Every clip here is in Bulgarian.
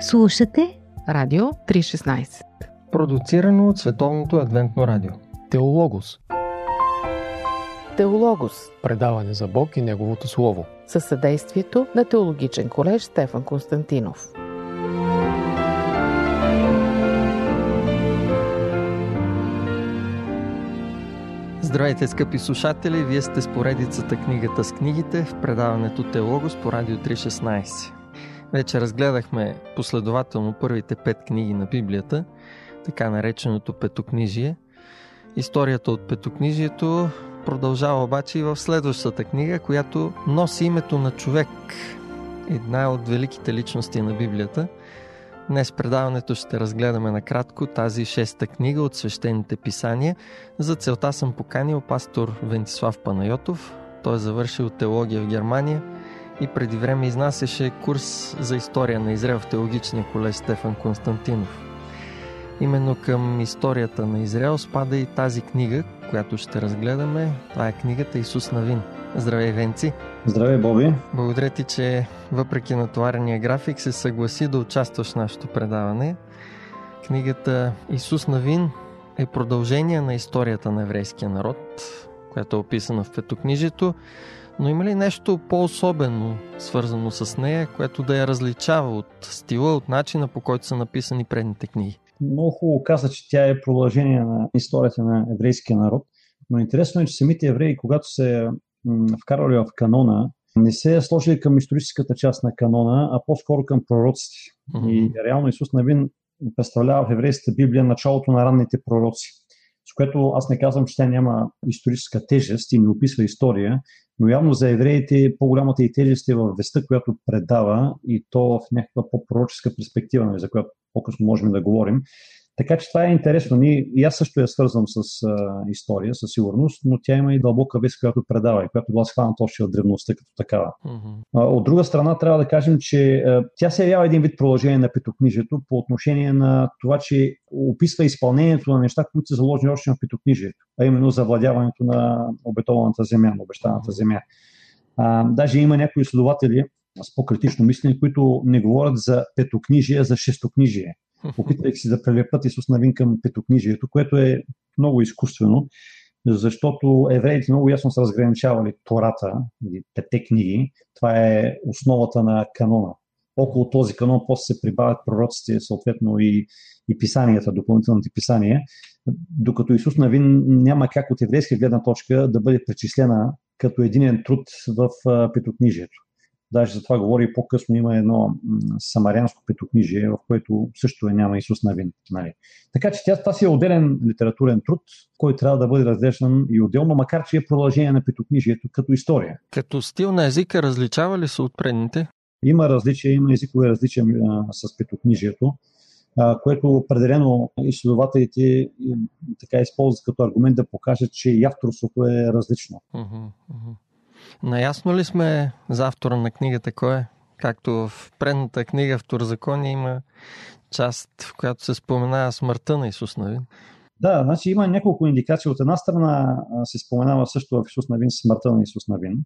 Слушате Радио 316 Продуцирано от Световното адвентно радио. Теологос. Теологос. Предаване за Бог и Неговото Слово. Със съдействието на Теологичен колеж Стефан Константинов. Здравейте, скъпи слушатели! Вие сте с поредицата Книгата с книгите в предаването Теологос по Радио 316. Вече разгледахме последователно първите пет книги на Библията, така нареченото Петокнижие. Историята от Петокнижието продължава обаче и в следващата книга, която носи името на човек, една от великите личности на Библията. Днес предаването ще разгледаме накратко тази шеста книга от свещените писания. За целта съм поканил пастор Вентислав Панайотов. Той е завършил теология в Германия – и преди време изнасяше курс за история на Израел в теологичния колеж Стефан Константинов. Именно към историята на Израел спада и тази книга, която ще разгледаме. Това е книгата Исус Навин. Здравей, Венци! Здравей, Боби! Благодаря ти, че въпреки натоварения график се съгласи да участваш в нашето предаване. Книгата Исус Навин е продължение на историята на еврейския народ, която е описана в Петокнижието. Но има ли нещо по-особено свързано с нея, което да я различава от стила, от начина по който са написани предните книги? Много хубаво каза, че тя е продължение на историята на еврейския народ. Но интересно е, че самите евреи, когато се вкарвали в канона, не се е сложили към историческата част на канона, а по-скоро към пророците. Mm-hmm. И реално Исус Навин представлява в еврейската Библия началото на ранните пророци. Което аз не казвам, че тя няма историческа тежест и не описва история, но явно за евреите по-голямата и тежест е в веста, която предава и то в някаква по-пророческа перспектива, нали, за която по-късно можем да говорим. Така че това е интересно. Ние, и аз също я свързвам с а, история, със сигурност, но тя има и дълбока вест, която предава и която била схваната още от древността като такава. Mm-hmm. А, от друга страна, трябва да кажем, че а, тя се явява един вид продължение на петокнижието по отношение на това, че описва изпълнението на неща, които са заложени още на петокнижието, а именно завладяването на обетованата земя, на обещаната mm-hmm. земя. А, даже има някои изследователи с по-критично мислене, които не говорят за петокнижие, а за шестокнижие опитвайки се да прелепат Исус Навин към петокнижието, което е много изкуствено, защото евреите много ясно са разграничавали Тората или пете книги. Това е основата на канона. Около този канон после се прибавят пророците, съответно и, и писанията, допълнителните писания, докато Исус Навин няма как от еврейска гледна точка да бъде причислена като единен труд в петокнижието. Даже за това говори по-късно има едно самарянско петокнижие, в което също е няма Исус Навин. Нали. Така че тя, това си е отделен литературен труд, който трябва да бъде разглеждан и отделно, макар че е продължение на петокнижието като история. Като стил на езика различава ли се от предните? Има различия, има езикови различия а, с петокнижието, а, което определено изследователите така използват като аргумент да покажат, че и авторството е различно. Uh-huh, uh-huh. Наясно ли сме за автора на книгата кой е? Както в предната книга Второзаконие има част, в която се споменава смъртта на Исус Навин. Да, значи има няколко индикации. От една страна се споменава също в Исус Навин смъртта на Исус Навин.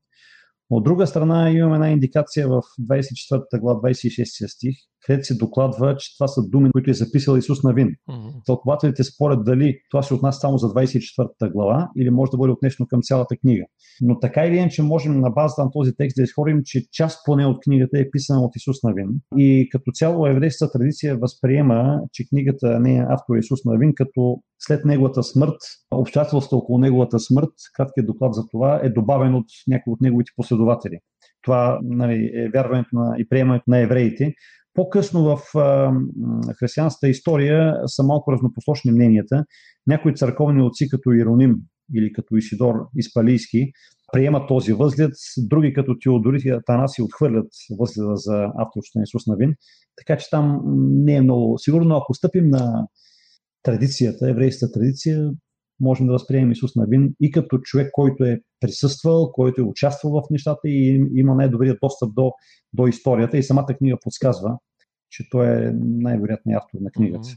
От друга страна имаме една индикация в 24 глава, 26 стих, където се докладва, че това са думи, които е записал Исус Навин. Mm-hmm. Тълкователите спорят дали това се отнася само за 24-та глава или може да бъде отнесено към цялата книга. Но така или иначе можем на базата на този текст да изходим, че част поне от книгата е писана от Исус Навин. И като цяло еврейската традиция възприема, че книгата не е автор Исус Навин, като след неговата смърт, обстоятелствата около неговата смърт, краткият доклад за това е добавен от някои от неговите последователи. Това нали, е вярването на, и приемането на евреите. По-късно в а, християнската история са малко разнопосочни мненията. Някои църковни отци, като Ироним или като Исидор Испалийски, приемат този възглед, други като Теодорит и Атанаси отхвърлят възгледа за авторството на Исус Навин. Така че там не е много сигурно. Ако стъпим на традицията, еврейската традиция, можем да възприемем Исус Навин и като човек, който е присъствал, който е участвал в нещата и има най-добрият достъп до, до историята. И самата книга подсказва, че той е най-вероятният автор на книгата.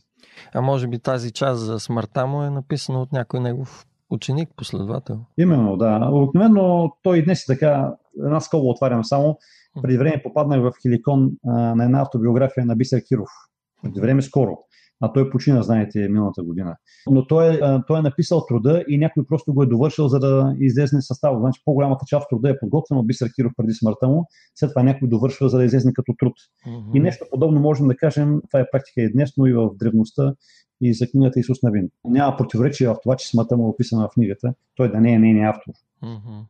А може би тази част за смъртта му е написана от някой негов ученик, последовател. Именно, да. Обикновено той и днес е така, една скоба отварям само, Преди време попаднах в Хиликон а, на една автобиография на Бисер Киров. Преди време скоро а той почина, знаете, миналата година. Но той той е написал труда и някой просто го е довършил, за да излезне състава. Значи по-голямата част от труда е подготвена от Бисер Киров преди смъртта му, след това някой довършва, за да излезне като труд. Mm-hmm. И нещо подобно можем да кажем, това е практика и днес, но и в древността и за книгата Исус Навин. Няма противоречие в това, че смъртта му е описана в книгата, той да не е нейният автор. Mm-hmm.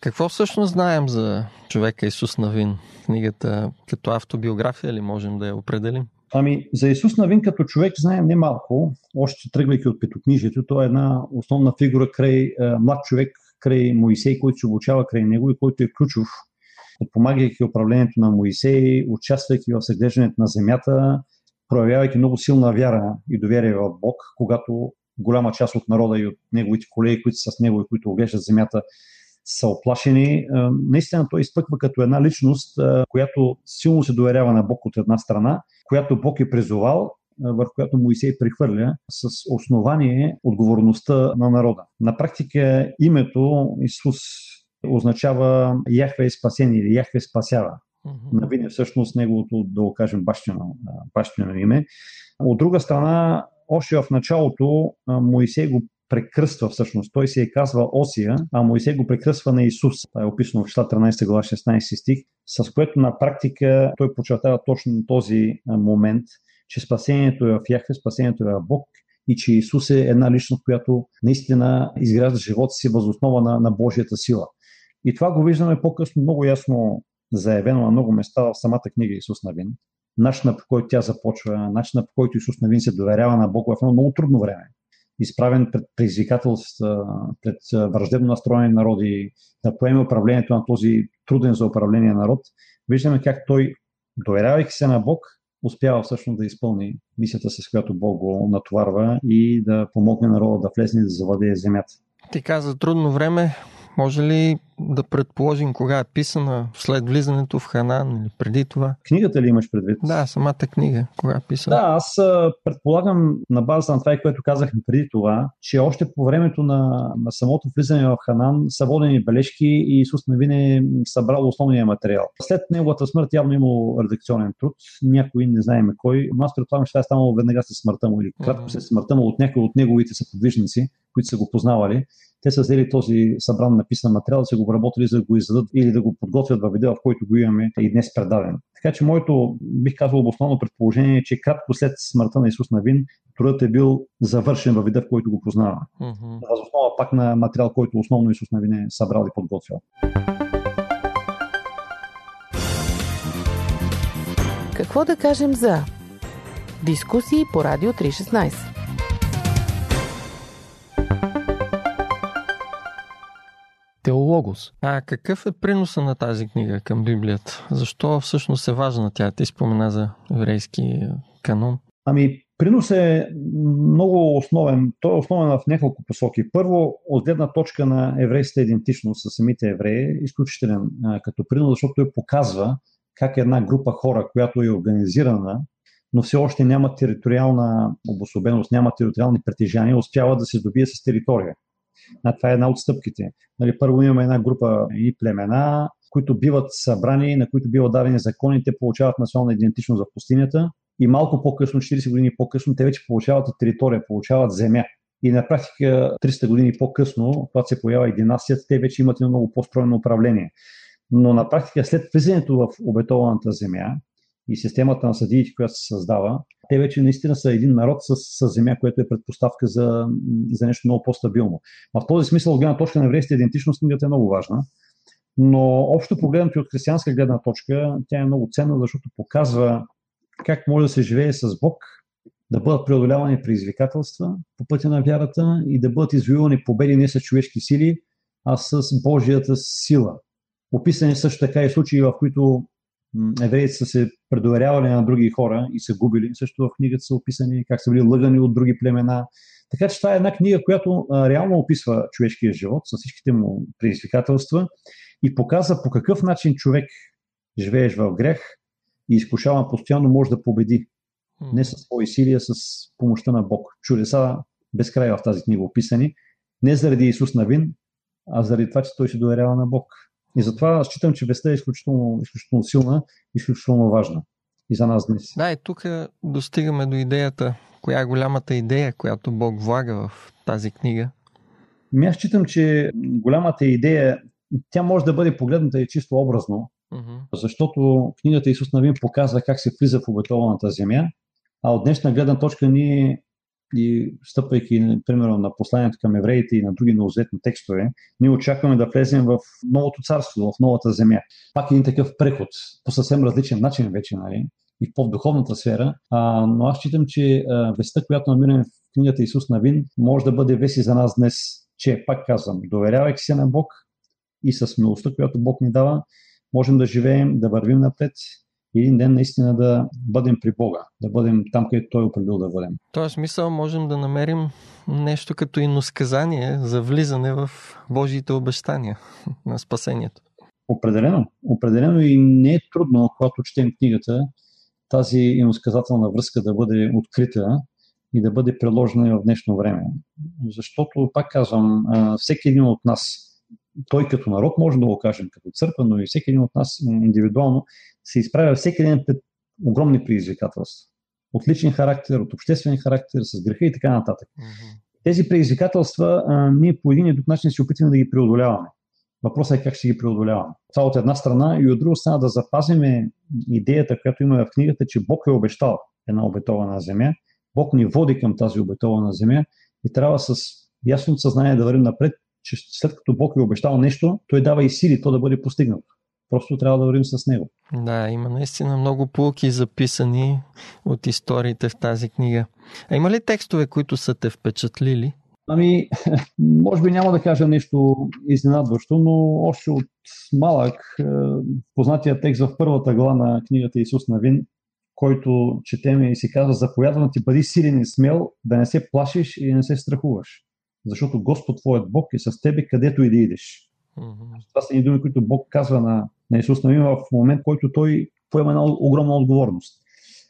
Какво всъщност знаем за човека Исус Навин? Книгата като автобиография ли можем да я определим? Ами, за Исус Навин като човек знаем немалко, още тръгвайки от петокнижието. Той е една основна фигура край е, млад човек, край Моисей, който се обучава край него и който е ключов, подпомагайки управлението на Моисей, участвайки в съглеждането на земята, проявявайки много силна вяра и доверие в Бог, когато голяма част от народа и от неговите колеги, които са с него и които оглеждат земята, са оплашени. Наистина той изпъква като една личност, която силно се доверява на Бог от една страна, която Бог е призовал, върху която Моисей прехвърля с основание отговорността на народа. На практика името Исус означава Яхве е спасение или Яхве спасява. Mm-hmm. Навине всъщност неговото, да го кажем, бащино, бащино име. От друга страна, още в началото Моисей го прекръства всъщност. Той се е казва Осия, а Моисей го прекръсва на Исус. Това е описано в 13 глава 16 стих, с което на практика той подчертава точно този момент, че спасението е в Яхве, спасението е в Бог и че Исус е една личност, която наистина изгражда живота си възоснова на, на Божията сила. И това го виждаме по-късно много ясно заявено на много места в самата книга Исус Навин. Начинът по който тя започва, начинът по който Исус Навин се доверява на Бог в едно много трудно време изправен пред предизвикателства, пред враждебно настроени народи, да поеме управлението на този труден за управление народ, виждаме как той, доверявайки се на Бог, успява всъщност да изпълни мисията, с която Бог го натоварва и да помогне народа да влезне и да завладее земята. Ти каза трудно време, може ли да предположим кога е писана след влизането в Ханан или преди това? Книгата ли имаш предвид? Да, самата книга. Кога е писана? Да, аз предполагам на база на това, което казахме преди това, че още по времето на, на самото влизане в Ханан са водени бележки и Исус не вине събрал основния материал. След неговата смърт явно имал редакционен труд. Някой не знаем кой. Но аз предполагам, че това е станало веднага след смъртта му или кратко след смъртта му от някои от неговите съподвижници, които са го познавали те са взели този събран написан материал, да са го обработили, за да го издадат или да го подготвят във видео, в който го имаме и днес предаден. Така че моето, бих казал, основно предположение е, че кратко след смъртта на Исус Навин, трудът е бил завършен във вида, в който го познава. Mm-hmm. Възоснова пак на материал, който основно Исус Навин е събрал и подготвил. Какво да кажем за дискусии по Радио 316? Теологос. А какъв е приноса на тази книга към Библията? Защо всъщност е важна тя? Ти спомена за еврейски канон. Ами, принос е много основен. Той е основен в няколко посоки. Първо, от гледна точка на еврейската идентичност с самите евреи, изключителен като принос, защото той показва как една група хора, която е организирана, но все още няма териториална обособеност, няма териториални притежания, успява да се добие с територия. А това е една от стъпките. Нали, първо имаме една група и племена, които биват събрани, на които биват дадени закони, те получават национална идентичност в пустинята и малко по-късно, 40 години по-късно, те вече получават територия, получават земя. И на практика 300 години по-късно, когато се появява и династията, те вече имат едно много по-стройно управление. Но на практика след влизането в обетованата земя, и системата на съдиите, която се създава, те вече наистина са един народ с, с земя, което е предпоставка за, за нещо много по-стабилно. В този смисъл, от гледна точка на еврейската идентичност, книгата е много важна. Но общо погледнато и от християнска гледна точка, тя е много ценна, защото показва как може да се живее с Бог, да бъдат преодолявани предизвикателства по пътя на вярата и да бъдат извоювани победи не с човешки сили, а с Божията сила. Описани също така и случаи, в които евреите са се предоверявали на други хора и са губили. Също в книгата са описани как са били лъгани от други племена. Така че това е една книга, която а, реално описва човешкия живот с всичките му предизвикателства и показва по какъв начин човек живееш в грех и изкушаван постоянно може да победи. Не с свои сили, а с помощта на Бог. Чудеса безкрай в тази книга описани. Не заради Исус Навин, а заради това, че той се доверява на Бог. И затова считам, че веста е изключително, изключително силна, изключително важна и за нас днес. Да, и тук достигаме до идеята, коя е голямата идея, която Бог влага в тази книга. Ми аз считам, че голямата идея, тя може да бъде погледната и чисто образно, uh-huh. защото книгата Исус Навин показва как се влиза в обетованата земя, а от днешна гледна точка ние и стъпвайки, примерно, на посланието към евреите и на други новозетни текстове, ние очакваме да влезем в новото царство, в новата земя. Пак един такъв преход, по съвсем различен начин вече, нали? и в по-духовната сфера, а, но аз считам, че а, веста, която намираме в книгата Исус Навин, може да бъде веси за нас днес, че, пак казвам, доверявайки се на Бог и с милостта, която Бог ни дава, можем да живеем, да вървим напред и един ден наистина да бъдем при Бога, да бъдем там, където Той е определил да бъдем. В този смисъл можем да намерим нещо като иносказание за влизане в Божиите обещания на спасението. Определено. Определено и не е трудно, когато четем книгата, тази иносказателна връзка да бъде открита и да бъде приложена в днешно време. Защото, пак казвам, всеки един от нас, той като народ може да го кажем, като църква, но и всеки един от нас индивидуално се изправя всеки ден пред огромни предизвикателства. От личен характер, от обществен характер, с греха и така нататък. Mm-hmm. Тези предизвикателства а, ние по един и друг начин се опитваме да ги преодоляваме. Въпросът е как ще ги преодоляваме. Това от една страна и от друга страна да запазим идеята, която има в книгата, че Бог е обещал една обетована земя. Бог ни води към тази обетована земя и трябва с ясното съзнание да вървим напред, че след като Бог е обещал нещо, той дава и сили то да бъде постигнато. Просто трябва да вървим с него. Да, има наистина много полки записани от историите в тази книга. А има ли текстове, които са те впечатлили? Ами, може би няма да кажа нещо изненадващо, но още от малък е, познатия текст в първата глава на книгата Исус Навин, който четеме и се казва заповядвам ти бъди силен и смел, да не се плашиш и не се страхуваш. Защото Господ твоят Бог е с тебе където и да идеш. Mm-hmm. Това са едни думи, които Бог казва на, на Исус Навин в момент, който той поема една огромна отговорност.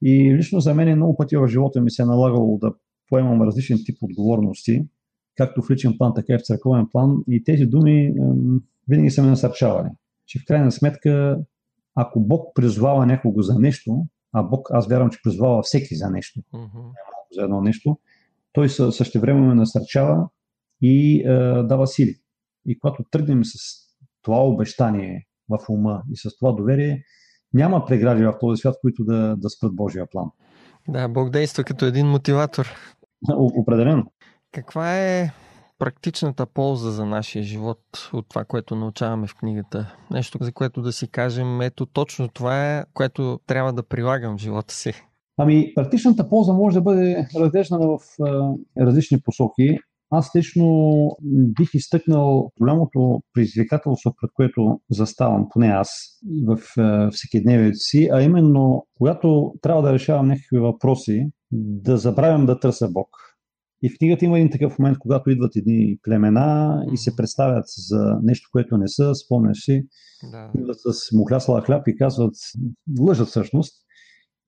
И лично за мен много пъти в живота ми се е налагало да поемам различен тип отговорности, както в личен план, така и в църковен план. И тези думи винаги са ме насърчавали. Че в крайна сметка, ако Бог призвава някого за нещо, а Бог, аз вярвам, че призвава всеки за нещо, mm-hmm. за едно нещо, той същевременно ме насърчава и е, дава сили. И когато тръгнем с това обещание в ума и с това доверие, няма прегради в този свят, които да, да спрат Божия план. Да, Бог действа като един мотиватор. Определено. Каква е практичната полза за нашия живот от това, което научаваме в книгата? Нещо, за което да си кажем, ето точно това е, което трябва да прилагам в живота си. Ами, практичната полза може да бъде разглеждана в а, различни посоки. Аз лично бих изтъкнал голямото предизвикателство, пред което заставам, поне аз, в всекидневието си, а именно, когато трябва да решавам някакви въпроси, да забравям да търся Бог и в книгата има един такъв момент, когато идват едни племена и се представят за нещо, което не са, спомняш си, да. идват с мухлясала хляб и казват, лъжат всъщност.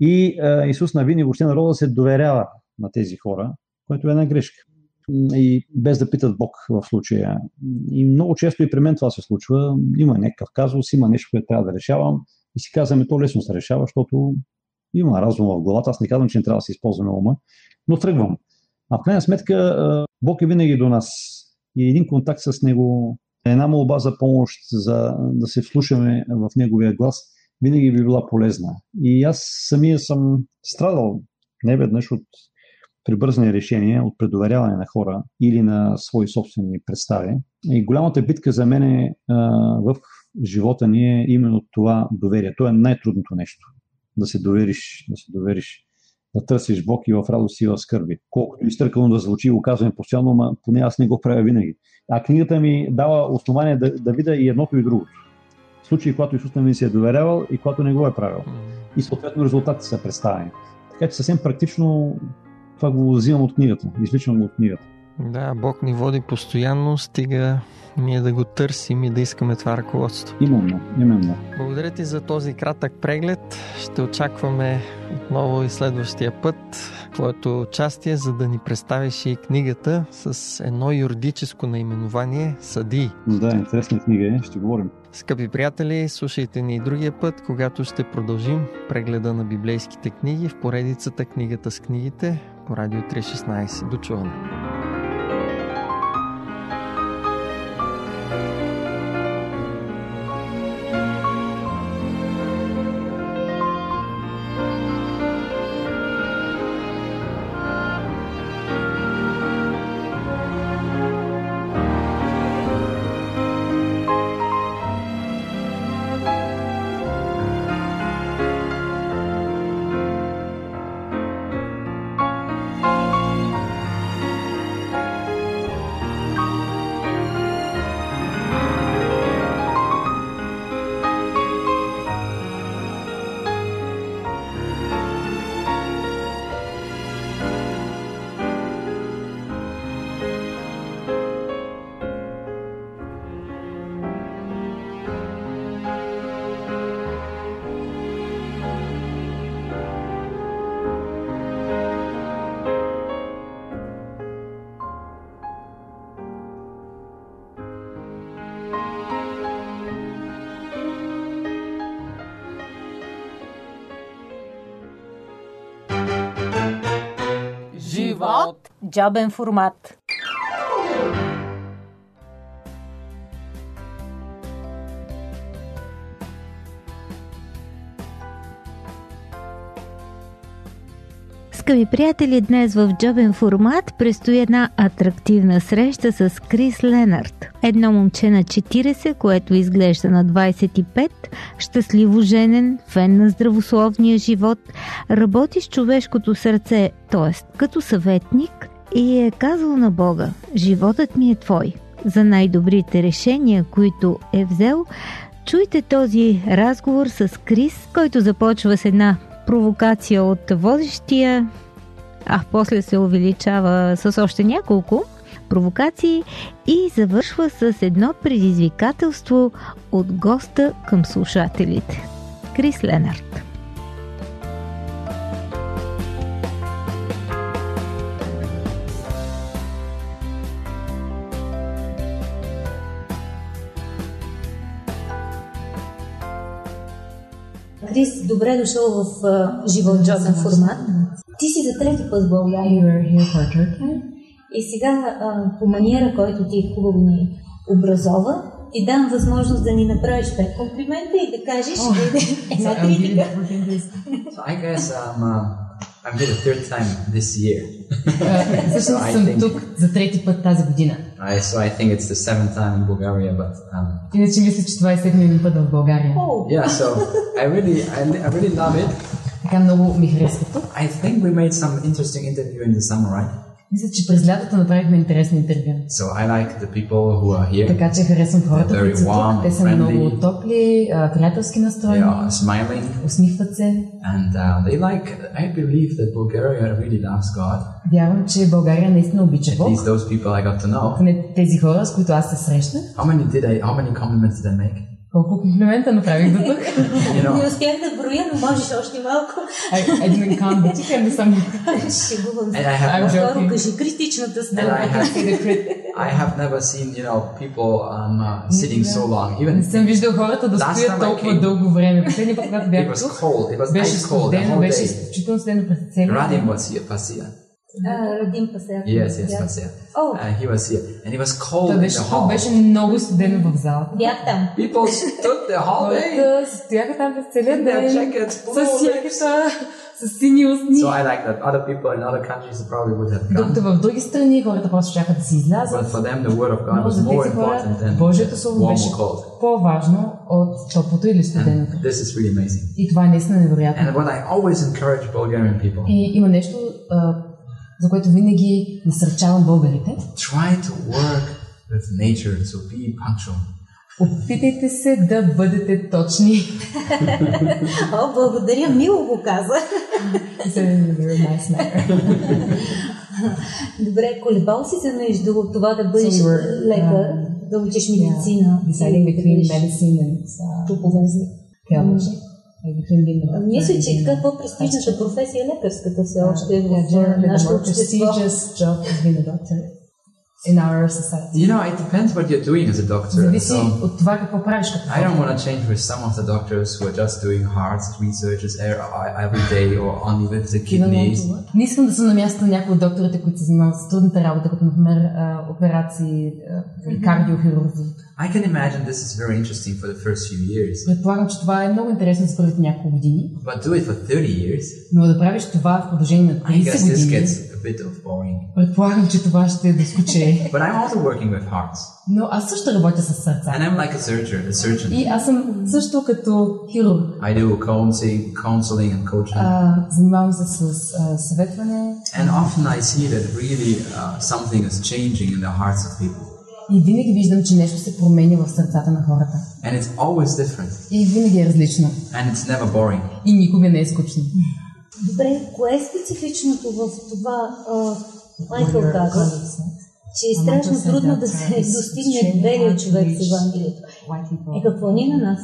И а, Исус навини въобще народа се доверява на тези хора, което е една грешка. И без да питат Бог в случая. И много често и при мен това се случва. Има някакъв казус, има нещо, което трябва да решавам. И си казваме, то лесно се решава, защото има разум в главата. Аз не казвам, че не трябва да се използваме ума, но тръгвам. А в крайна сметка Бог е винаги до нас. И един контакт с Него, една молба за помощ, за да се вслушаме в Неговия глас, винаги би била полезна. И аз самия съм страдал не веднъж от прибързани решения, от предоверяване на хора или на свои собствени представи. И голямата битка за мен е, в живота ни е именно това доверие. То е най-трудното нещо. Да се довериш, да се довериш да търсиш Бог и в радост и в скърби. Колкото изтъркано да звучи, го казваме постоянно, но поне аз не го правя винаги. А книгата ми дава основание да, да видя и едното и другото. В случай, когато Исус не ми се е доверявал и когато не го е правил. И съответно резултатите са представени. Така че съвсем практично това го взимам от книгата, изличам го от книгата. Да, Бог ни води постоянно, стига ние да го търсим и да искаме това ръководство. Именно, именно. Благодаря ти за този кратък преглед. Ще очакваме отново и следващия път твоето участие, за да ни представиш и книгата с едно юридическо наименование Съди. Да, интересна книга е, ще говорим. Скъпи приятели, слушайте ни и другия път, когато ще продължим прегледа на библейските книги в поредицата Книгата с книгите по Радио 316. До чуване! Живот. Джобен формат. Скъпи приятели, днес в джобен формат предстои една атрактивна среща с Крис Ленард. Едно момче на 40, което изглежда на 25, щастливо женен, фен на здравословния живот, работи с човешкото сърце, т.е. като съветник и е казал на Бога «Животът ми е твой». За най-добрите решения, които е взел, чуйте този разговор с Крис, който започва с една провокация от водещия, а после се увеличава с още няколко провокации и завършва с едно предизвикателство от госта към слушателите. Крис Ленард. Добре дошъл в uh, живот джобен формат. Ти си за трети път в България. И сега uh, по маниера, който ти хубаво ни образова, ти дам възможност да ни направиш пет комплимента и да кажеш oh, една критика. So I guess um, uh, I'm here the third time this year. Всъщност съм тук за трети път тази година. I, so I think it's the seventh time in Bulgaria, but um, Иначе мисля, че това е седмият път в България. Oh. yeah. So I really, I, I really love it. Така много ми харесва тук. I think we made some interesting interview in the summer, right? Мисля, че през лятото направихме интересно интервю. So I like the people who are here. Така че харесвам хората, които са тук. Те са friendly. много топли, приятелски They настроени, are smiling, усмихват се. and uh, they like. I believe that Bulgaria really loves God. Вярвам, че България наистина обича At Бог. least those people I got to know. Поне тези хора, с които аз се срещнах. How many did I? How many compliments did I make? Колко комплимента направих до тук. You know, Не успях да броя, но можеш още малко. I, I didn't count, can do some. Шегувам се. joking. кажи критичната I страна. have. I have never seen you know people um, uh, sitting so long. Even Не съм виждал хората да стоят толкова дълго време. Последния път, когато it бях was тук, cold. It was беше the студено, беше изключително студено през целия Radim ден. was here, was here. А, Радим Пасер. Yes, yes, was here. О, Uh, he was here, and it was cold Той in беше the тук, hall. беше много студено в залата. бях там. People stood the whole day Хората стояха там през целия in their ден, jackets, с full of lips. яката, с сини устни. So I like that. Other people in other countries probably would have Докато gone, в други страни хората просто чакат да си but излязат. for them the word of God Но was за more тези хора important than Божието Слово беше warm or cold. по-важно от топлото или студеното. And this is really amazing. И това е наистина невероятно. And what I always encourage Bulgarian people: И има нещо, а, за което винаги насърчавам българите. try to work with nature to be punctual. Опитайте се да бъдете точни. О, благодаря, мило го каза. Добре, колебал си се между това да бъдеш So лекар, um, да учиш медицина. Yeah, deciding between medicine and uh. Мисля, че being така a по-престижната pastor. професия е лекарската все още yeah, в нашето общество. in our society. You know, it depends what you're doing as a doctor. Зависи So, от това какво правиш като I don't доктор. want to change with some of the doctors who are just doing heart researches er- every day or only with the You don't want kidneys. to work? Не искам да съм на място на някои от докторите, които се занимават с трудната работа, като например а, операции а, и кардиохирурзи. I can imagine this is very interesting for the first few years, Предполагам, че това е много интересно за първите няколко години, but do it for 30 years. но да правиш това в продължение на I guess 30 this години, gets a bit of boring. предполагам, че това ще доскоче. But I'm also working with hearts, Но аз също работя с сърца. and I'm like a surgeon. A surgeon. И аз съм също като хирург. I do counseling, counseling and coaching, А, занимавам се с а, съветване and often I see that really uh, something is changing in the hearts of people, и винаги виждам, че нещо се променя в сърцата на хората. and it's always different, И винаги е различно. and it's never boring. И никога не е скучно. Добре, кое е специфичното в това? а, Майкъл каза, че е страшно трудно да се достигне белия човек с Евангелието. Е, какво ни на нас?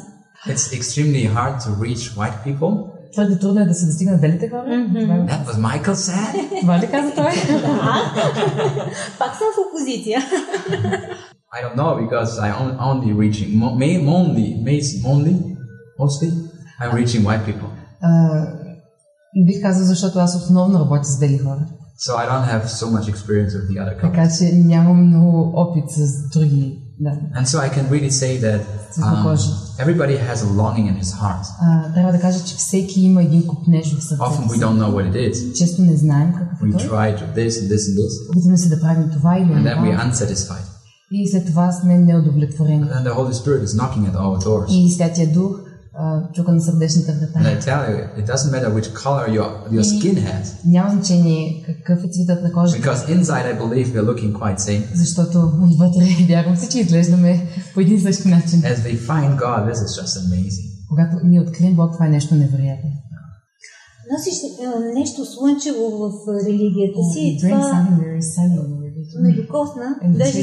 It's extremely hard to reach white people. Твърде трудно е да се достигне на белите хора. Това, е- That was Michael said. това ли каза той? Пак съм в опозиция. I don't know because I on, only reaching mo- ma- mainly, ma- mainly, mostly, I'm reaching white people. А, бих казал, защото аз основно работя с бели хора. So I don't have so much experience with the other Така colors. че нямам много опит с други. Да. And so I can really say that um, Цветнокожи. everybody has a longing in his heart. А, трябва да кажа, че всеки има един купнеж в сърцето Often we си. don't know what it is. Често не знаем какъв We е той. try to this and this and this, Опитваме се да правим това или and then we're това. unsatisfied. И след това сме неудовлетворени. And then the Holy Spirit is knocking at our doors. И Святия Дух а, чука на сърдечната And врата. I tell you, it doesn't matter which color your, your skin has, Няма значение какъв е цветът на кожата, because inside I believe we're looking quite same. защото отвътре вярвам се, че изглеждаме по един и същи начин. As we find God, this is just amazing. Когато ние открием Бог, това е нещо невероятно. Носиш а, нещо слънчево в а, религията си и Bring това something very sunny in your religion. ме докосна. And it's Даже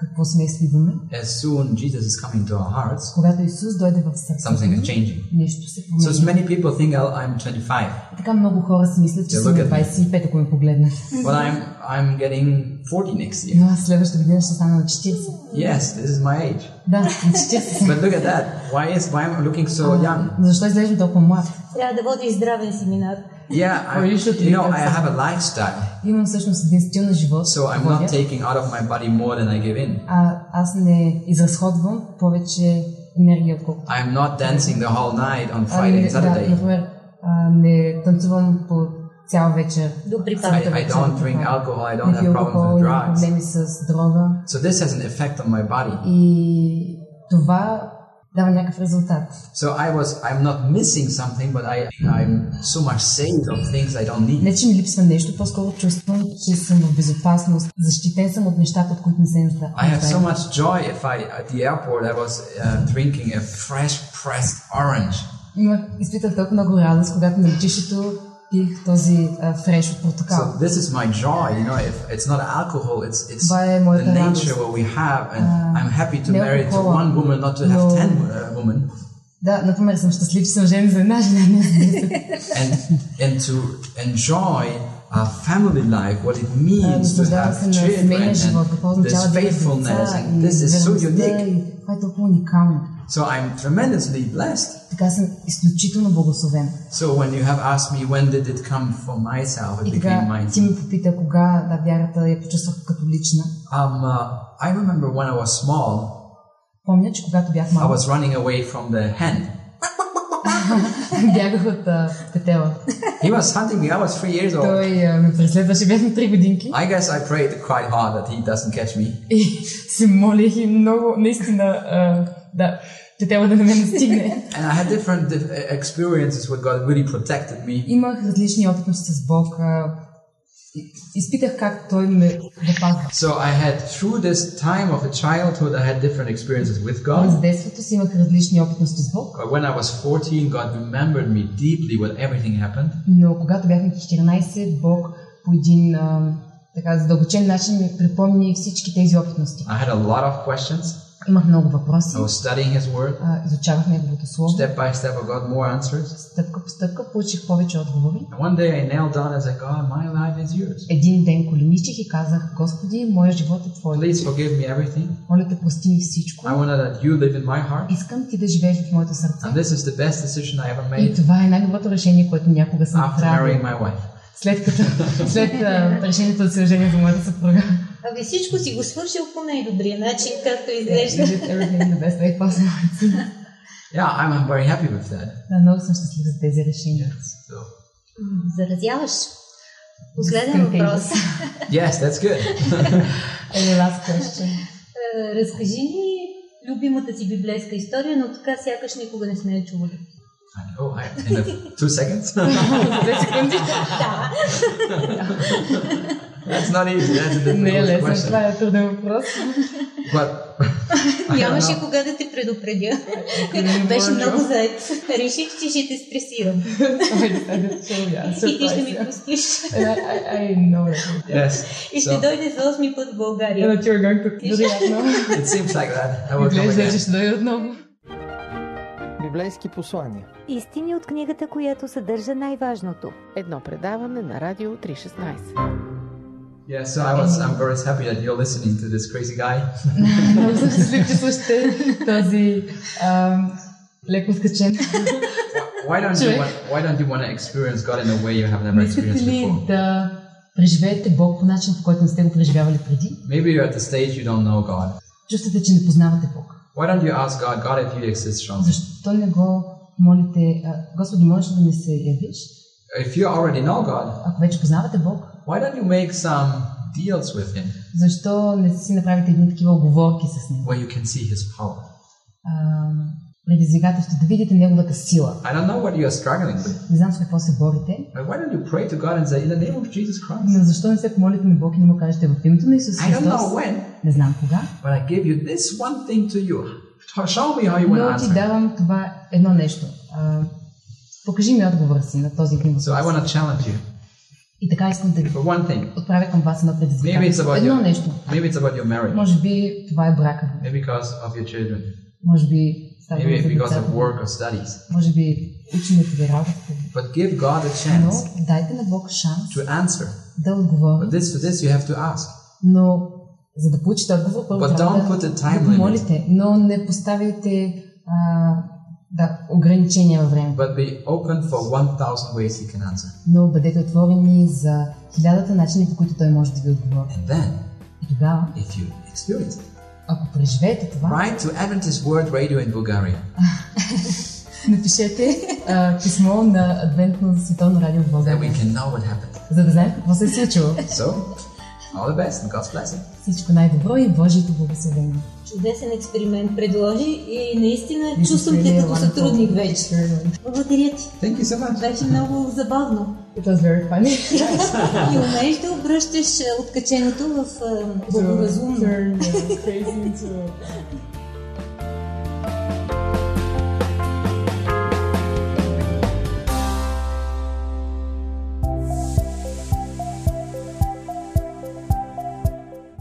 какво семейство идваме. As soon Jesus is coming to our hearts, Когато Исус дойде в сърцето something is ни, changing. нещо се So as променя. many people think I'll, I'm 25, И така много хора си мислят, че Yeah, съм look на at me. 25, ако ме погледнат. but I'm I'm getting 40 next year. Но аз следващата година ще стана на 40. Yes, this is my age. Да, на 40 съм. But look at that. Why is why am I looking so young? Но защо изглеждам толкова млад? Трябва да водиш здравен семинар. Yeah, I, Or you should you know, leave I it. have a lifestyle, Имам всъщност един стил на живот. so I'm водя. not taking out of my body more than I give in. А аз не изразходвам повече енергия, отколкото. I'm not dancing the whole night on А, Friday не, and да, Saturday. например, а, не танцувам по цял вечер. До I, припадка. I don't drink alcohol. I don't Не have пия problems алкохол, with нямам drugs. проблеми с дрога. So this has an effect on my body. И това дава някакъв резултат. So I was, I'm not missing something, but I, I'm so much saved of things I don't need. Не, че ми липсва нещо, по-скоро чувствам, че съм в безопасност. Защитен съм от нещата, от които не се нужда. I have so much joy if I, at the airport, I was uh, drinking a fresh pressed orange. Имах, изпитах толкова много радост, когато на летището пих този а, фреш от портокал. So this is my joy, you know. If it's not alcohol, it's it's Това е the моята nature радост. what we have, and I'm happy to не marry to алкохола, one woman, not to have но- ten uh, women, Да, например, съм щастлив, че съм жен за една жена, не за десет. and and to enjoy a family life, what it means to Наслаждавам have се на children, семейния живот, какво and означава this да имаш faithfulness, деца and и this is so верността unique. и това е толкова уникално. So I'm tremendously blessed. Така съм изключително благословен. So when you have asked me when did it come for myself, it И became така mine. ти ме попита кога да вярата я почувствах като лична. Um, uh, I remember when I was small, Помня, че когато бях I малък, was running away from the hen. бягах от а, петела. He was hunting me. I was three years old. Той а, ме преследваше, бях на три годинки. I guess I prayed quite hard that he doesn't catch me. И се молих и много, наистина, а, да, Те трябва да на мен стигне. And I had different dif- experiences where God really protected me. Имах различни опитности с Бог. а, и- Изпитах как Той ме запазва. So I had, through this time of a childhood, I had different experiences with През God. детството си имах различни опитности с Бог, But when I was 14, God remembered me deeply when everything happened. но когато бях на 14, Бог по един а, така задълбочен начин ми припомни всички тези опитности. I had a lot of questions. Имах много въпроси, I was studying His Word. а, изучавах Неговото Слово. Step by step, I got more answers. Стъпка по стъпка получих повече отговори. And one day I knelt down and said, God, my life is yours. Един ден коленичих и казах, Господи, моят живот е Твой. Please forgive me everything. Моля те, прости ми всичко. I want let you live in my heart. Искам ти да живееш в моето сърце. And this is the best decision I ever И made това е най-доброто решение, което някога съм after направил. marrying my wife. След като, след а, решението да се оженя за моята съпруга. Абе всичко си го свършил по най-добрия начин, както изглежда. Yeah, I'm, very happy with that. Да, много съм щастлив за тези решения. So, Заразяваш. Последен въпрос. yes, that's good. The last question. Е, Разкажи ни любимата си библейска история, но така сякаш никога не сме я чували. I. I, in two seconds. Две секунди. That's not easy. That's a Не е difficult лесно, question. това е труден въпрос. But Нямаше кога да те предупредя. Беше много заед. Реших, че ще те стресирам. И ти ще ми простиш. And I, know that. Yes. И ще дойде за осми път в България. That you're going to it seems like that. I will come че again. ще дойде отново. Библейски послания. Истини от книгата, която съдържа най-важното. Едно предаване на Радио 316. Yeah. So I was. I'm very happy that you're listening to this crazy guy. Много съм щастлив, че слушате този ам, леко скачен. Why don't you Човек. want, Why don't you want to experience God in a way you have never Не искате experienced ли before? да преживеете Бог по начин, по който не сте го преживявали преди? Maybe you're at the stage you don't know God. Чувствате, че не познавате Бог. Why don't you ask God, God, if you exist, show me? Защо не го молите, а, Господи, можеш ли да ми се явиш? If you already know God, Ако вече познавате Бог, why don't you make some deals with Him защо не си направите едни такива оговорки с Него? where you can see His power? Ам, Предизвикателство да видите Неговата сила. I don't know what you are struggling with, Не знам с какво се борите, but why don't you pray to God and say, in the name of Jesus Christ? но защо не се помолите на Бог и не му кажете в името на Исус I don't Христос? know when, Не знам кога, but I give you this one thing to you. Show me how you want to но ти answer. давам това едно нещо. А, покажи ми отговора си на този един So I въпрос. want to challenge you И така искам да ви for one thing. отправя към вас едно Maybe it's предизвикателство. about Едно your, нещо. maybe it's about your marriage. Може би това е брака ви. Maybe because of your children. Може би става дума Maybe за because децата of ви. work or studies. Може би ученето ви, работата ви. But give God a Но chance дайте на Бог шанс to answer. да отговори. But this for this you have to ask. Но за да получите отговор, първо But трябва don't put да, a time да помолите. Но не поставяйте а, да, ограничения във времето. But be open for 1000 ways he can answer. Но бъдете отворени за хилядата начини, по които Той може да ви отговори. And then, И тогава, if you experience it, ако преживеете това, write to Adventist Word Radio in Bulgaria. напишете а, писмо на Адвентно световно радио в Then we България, can know what happened. за да знаем какво се е случило. So, all the best and God's blessing. Всичко най-добро и Божието благословение. Чудесен експеримент предложи и наистина This is чувствам те really като a сътрудник вече. experiment. Благодаря ти. Thank you so much. Беше много забавно. It was very funny. И умееш да обръщаш а, откаченото в благоразумно.